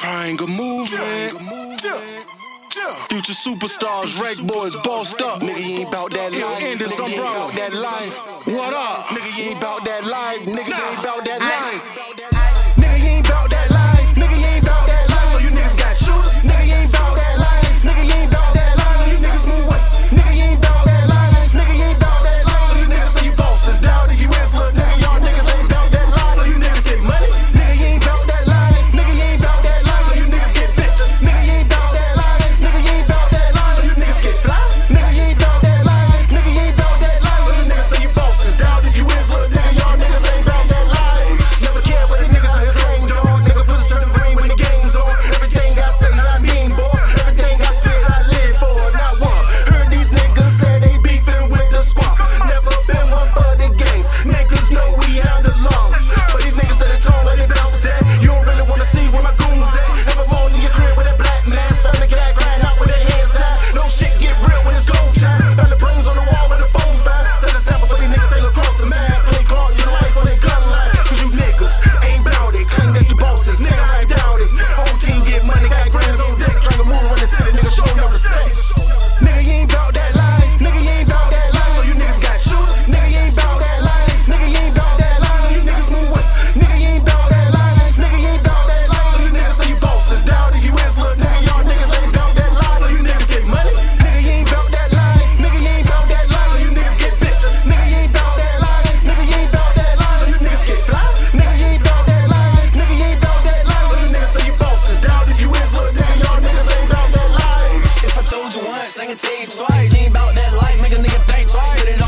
Triangle movement. Future superstars, Rec Boiz, bossed up. Nigga, you ain't bout I can take twice. Ain't about that life, make a nigga think twice.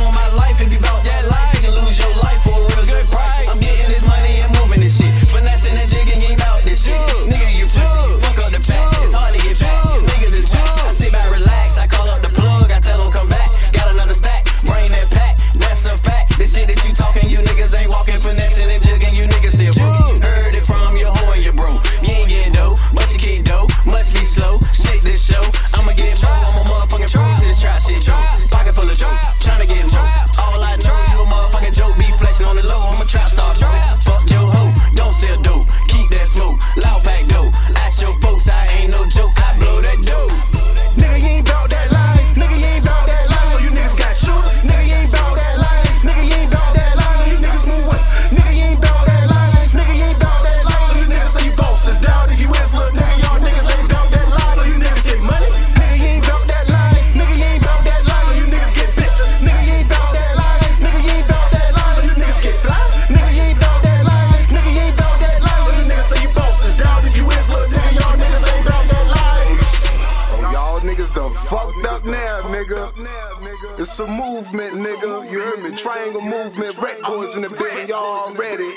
It's a movement, nigga. You heard me? Triangle movement. Rec Boiz in the building, y'all ready?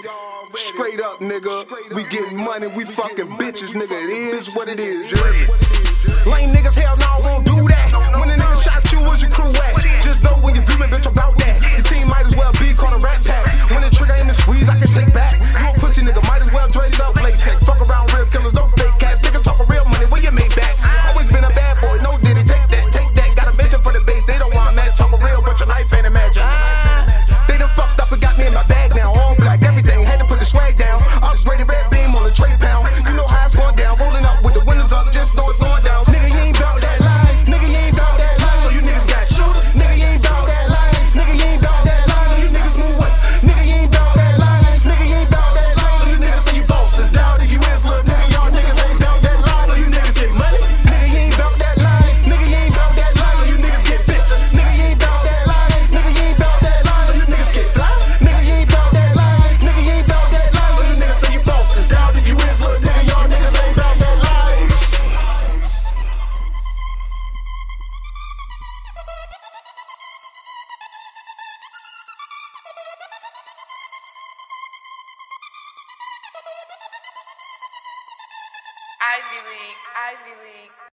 Straight up, nigga. We getting money, we fucking bitches, nigga. It is what it is. You heard me? Lame niggas, hell no, won't do that. When the nigga shot you, was your crew at? Just know when you're dreaming, bitch, about that. Your team might as well Ivy League, Ivy League.